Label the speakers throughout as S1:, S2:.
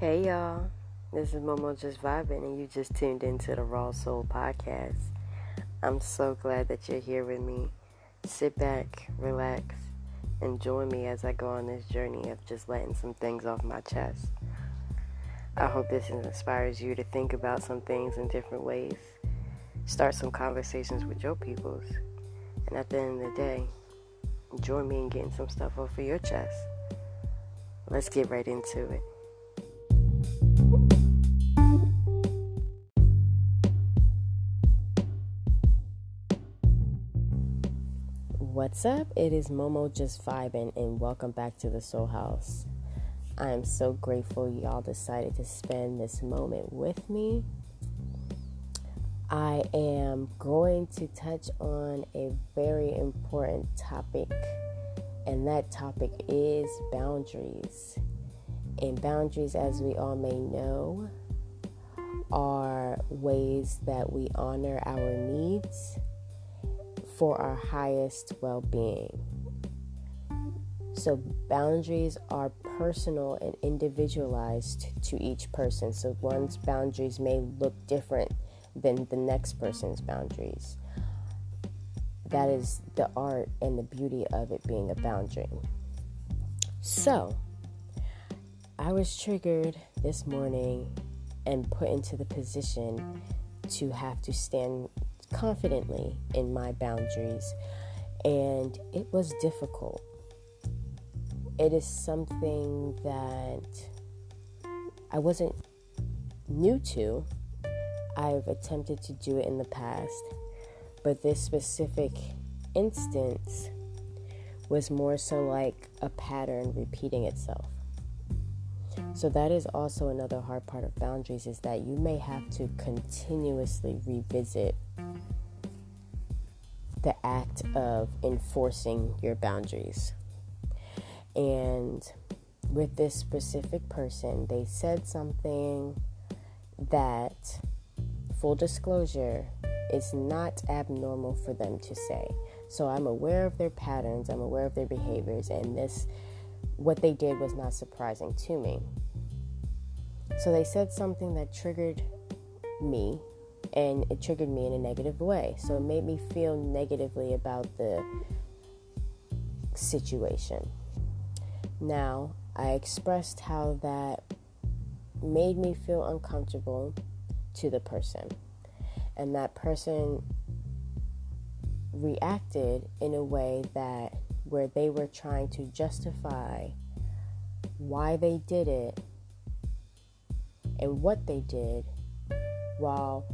S1: Hey y'all, this is Momo Just Vibing, and you just tuned into the Raw Soul Podcast. I'm so glad that you're here with me. Sit back, relax, and join me as I go on this journey of just letting some things off my chest. I hope this inspires you to think about some things in different ways, start some conversations with your peoples, and at the end of the day, join me in getting some stuff off of your chest. Let's get right into it. What's up? It is Momo just vibing, and welcome back to the Soul House. I am so grateful y'all decided to spend this moment with me. I am going to touch on a very important topic, and that topic is boundaries. And boundaries, as we all may know, are ways that we honor our needs for our highest well being. So, boundaries are personal and individualized to each person. So, one's boundaries may look different than the next person's boundaries. That is the art and the beauty of it being a boundary. So, I was triggered this morning and put into the position to have to stand confidently in my boundaries, and it was difficult. It is something that I wasn't new to. I've attempted to do it in the past, but this specific instance was more so like a pattern repeating itself. So that is also another hard part of boundaries is that you may have to continuously revisit the act of enforcing your boundaries. And with this specific person, they said something that, full disclosure, is not abnormal for them to say. So I'm aware of their patterns, I'm aware of their behaviors, and this, what they did was not surprising to me. So they said something that triggered me and it triggered me in a negative way. So it made me feel negatively about the situation. Now, I expressed how that made me feel uncomfortable to the person. And that person reacted in a way that where they were trying to justify why they did it and what they did while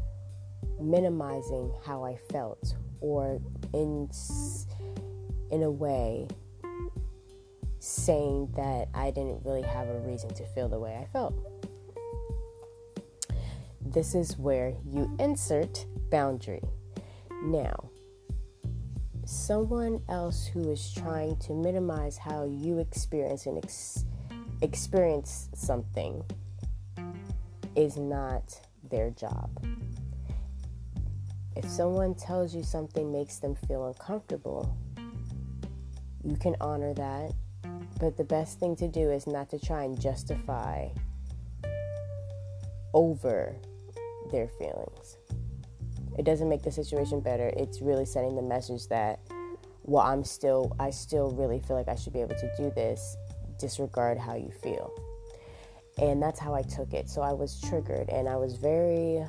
S1: minimizing how I felt or in in a way saying that I didn't really have a reason to feel the way I felt. This is where you insert boundary. Now, someone else who is trying to minimize how you experience and ex- experience something is not their job. If someone tells you something makes them feel uncomfortable, you can honor that. But the best thing to do is not to try and justify over their feelings. It doesn't make the situation better. It's really sending the message that, well, I'm still, I still really feel like I should be able to do this. Disregard how you feel. And that's how I took it. So I was triggered and I was very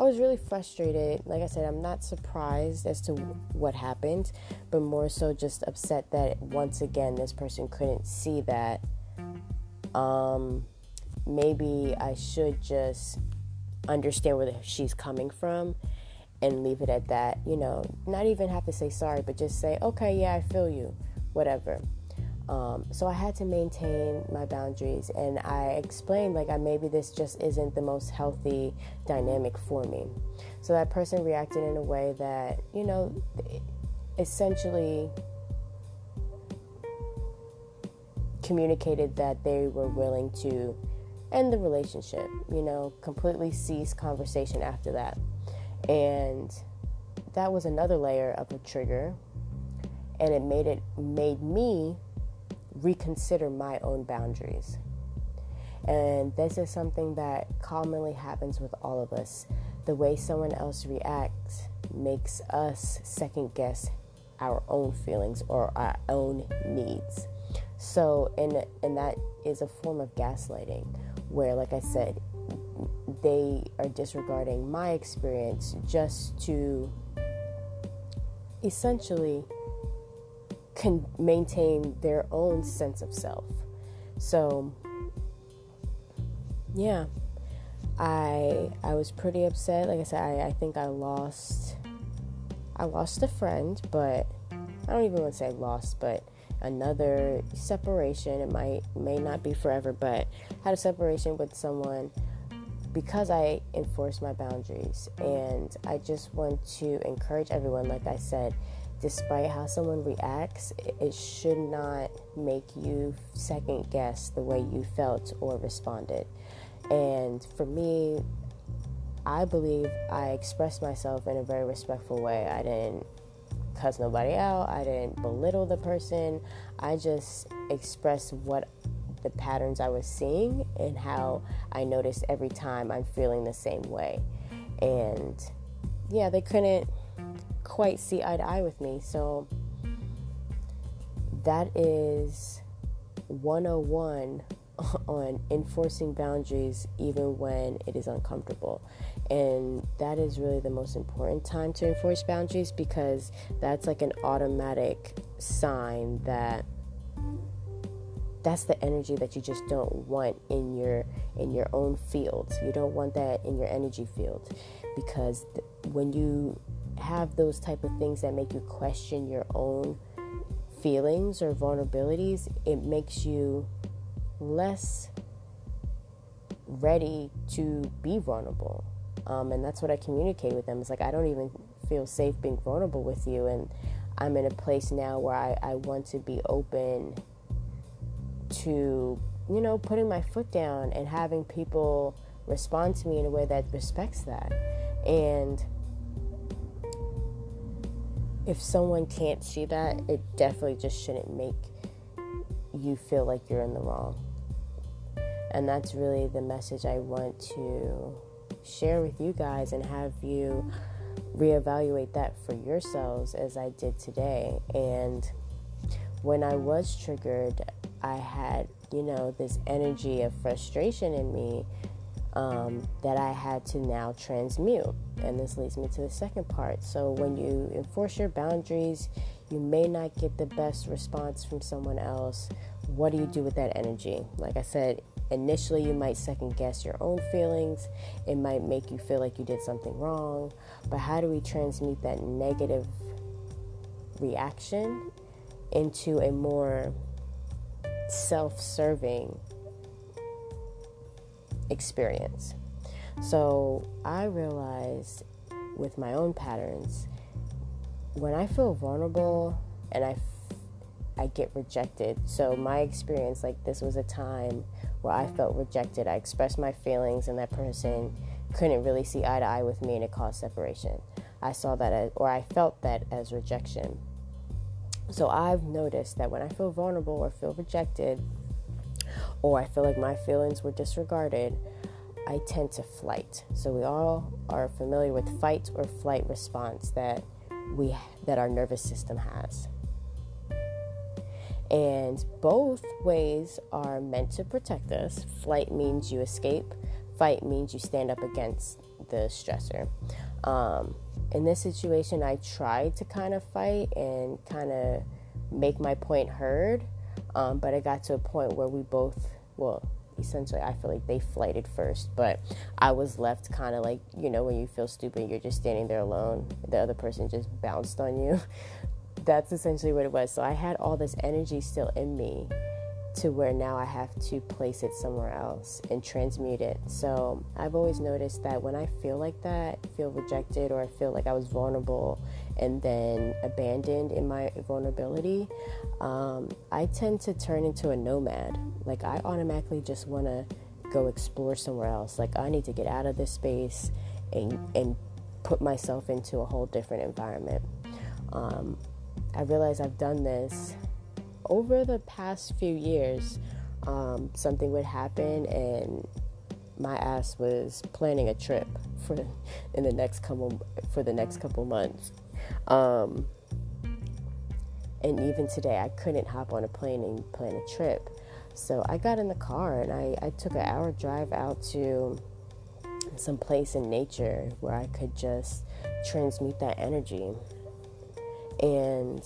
S1: I was really frustrated. Like I said, I'm not surprised as to what happened, but more so just upset that once again this person couldn't see that. Um, maybe I should just understand where she's coming from and leave it at that. You know, not even have to say sorry, but just say, okay, yeah, I feel you, whatever. Um, so I had to maintain my boundaries, and I explained like I maybe this just isn't the most healthy dynamic for me. So that person reacted in a way that you know, essentially communicated that they were willing to end the relationship. You know, completely cease conversation after that, and that was another layer of a trigger, and it made it made me reconsider my own boundaries. And this is something that commonly happens with all of us. The way someone else reacts makes us second guess our own feelings or our own needs. So, and, and that is a form of gaslighting where, like I said, they are disregarding my experience just to essentially can maintain their own sense of self. So, yeah, I I was pretty upset. Like I said, I, I think I lost I lost a friend, but I don't even want to say lost, but another separation. It might may not be forever, but had a separation with someone because I enforce my boundaries. And I just want to encourage everyone, like I said, despite how someone reacts, it should not make you second guess the way you felt or responded. And for me, I believe I expressed myself in a very respectful way. I didn't cuss nobody out, I didn't belittle the person. I just expressed what the patterns I was seeing and how I noticed every time I'm feeling the same way. And yeah, they couldn't quite see eye to eye with me. So that is 101 on enforcing boundaries even when it is uncomfortable. And that is really the most important time to enforce boundaries because that's like an automatic sign that that's the energy that you just don't want in your in your own field. You don't want that in your energy field because th- when you have those type of things that make you question your own feelings or vulnerabilities, it makes you less ready to be vulnerable. Um, and that's what I communicate with them. It's like I don't even feel safe being vulnerable with you, and I'm in a place now where I, I want to be open to, you know, putting my foot down and having people respond to me in a way that respects that. And if someone can't see that, it definitely just shouldn't make you feel like you're in the wrong. And that's really the message I want to share with you guys and have you reevaluate that for yourselves as I did today. And when I was triggered, I had, you know, this energy of frustration in me um, that I had to now transmute. And this leads me to the second part. So, when you enforce your boundaries, you may not get the best response from someone else. What do you do with that energy? Like I said, initially you might second guess your own feelings. It might make you feel like you did something wrong. But how do we transmute that negative reaction into a more self serving experience. So I realized with my own patterns, when I feel vulnerable and I, I get rejected. So my experience, like this was a time where I felt rejected. I expressed my feelings, and that person couldn't really see eye to eye with me, and it caused separation. I saw that, as, or I felt that as rejection. So I've noticed that when I feel vulnerable or feel rejected, or I feel like my feelings were disregarded, I tend to flight. So we all are familiar with fight or flight response that we that our nervous system has. And both ways are meant to protect us. Flight means you escape, fight means you stand up against the stressor. Um, in this situation, I tried to kind of fight and kind of make my point heard, um, but it got to a point where we both, well, essentially, I feel like they flighted first, but I was left kind of like, you know, when you feel stupid, you're just standing there alone. The other person just bounced on you. That's essentially what it was. So I had all this energy still in me to where now I have to place it somewhere else and transmute it. So I've always noticed that when I feel like that, feel rejected, or I feel like I was vulnerable and then abandoned in my vulnerability, um, I tend to turn into a nomad. Like I automatically just want to go explore somewhere else. Like I need to get out of this space and and put myself into a whole different environment. Um, I realize I've done this over the past few years, um, something would happen and my ass was planning a trip for in the next couple for the next couple months. Um, and even today, I couldn't hop on a plane and plan a trip. So I got in the car and I, I took an hour drive out to some place in nature where I could just transmute that energy. And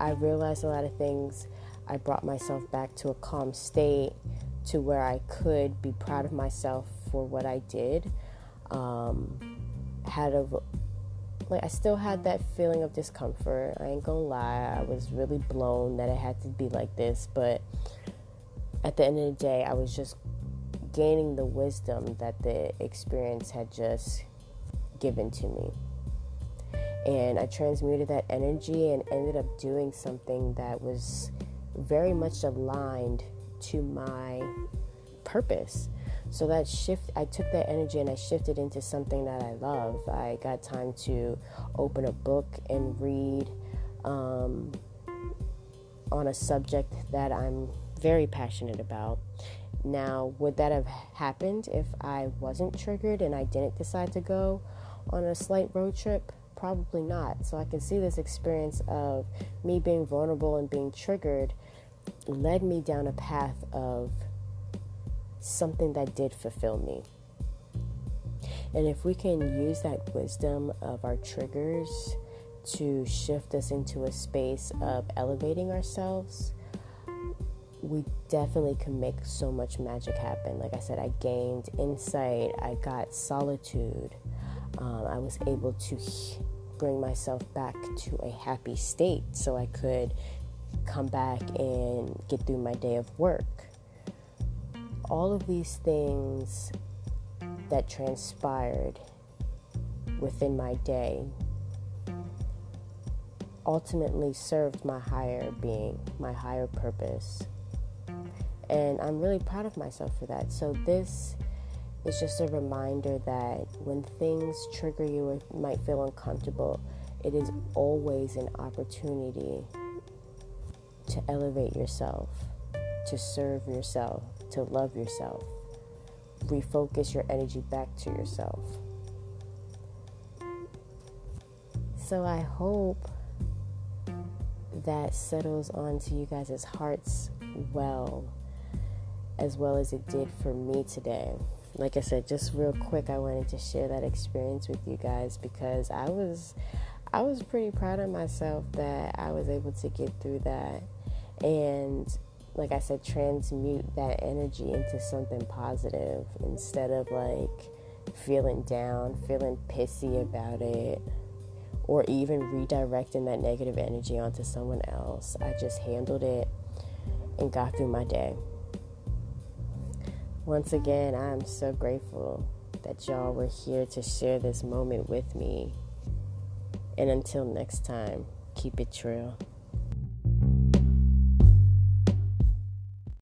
S1: I realized a lot of things. I brought myself back to a calm state to where I could be proud of myself for what I did. Um, had a like I still had that feeling of discomfort. I ain't gonna lie, I was really blown that it had to be like this, but at the end of the day, I was just gaining the wisdom that the experience had just given to me. And I transmuted that energy and ended up doing something that was very much aligned to my purpose. So that shift, I took that energy and I shifted into something that I love. I got time to open a book and read um, on a subject that I'm very passionate about. Now, would that have happened if I wasn't triggered and I didn't decide to go on a slight road trip? Probably not. So I can see this experience of me being vulnerable and being triggered led me down a path of something that did fulfill me. And if we can use that wisdom of our triggers to shift us into a space of elevating ourselves, we definitely can make so much magic happen. Like I said, I gained insight, I got solitude, um, I was able to bring myself back to a happy state so I could come back and get through my day of work all of these things that transpired within my day ultimately served my higher being, my higher purpose. And I'm really proud of myself for that. So, this is just a reminder that when things trigger you or might feel uncomfortable, it is always an opportunity to elevate yourself, to serve yourself, to love yourself. Refocus your energy back to yourself. So I hope that settles onto you guys' hearts well, as well as it did for me today. Like I said, just real quick, I wanted to share that experience with you guys because I was I was pretty proud of myself that I was able to get through that. And like I said, transmute that energy into something positive instead of like feeling down, feeling pissy about it, or even redirecting that negative energy onto someone else. I just handled it and got through my day. Once again, I'm so grateful that y'all were here to share this moment with me. And until next time, keep it true.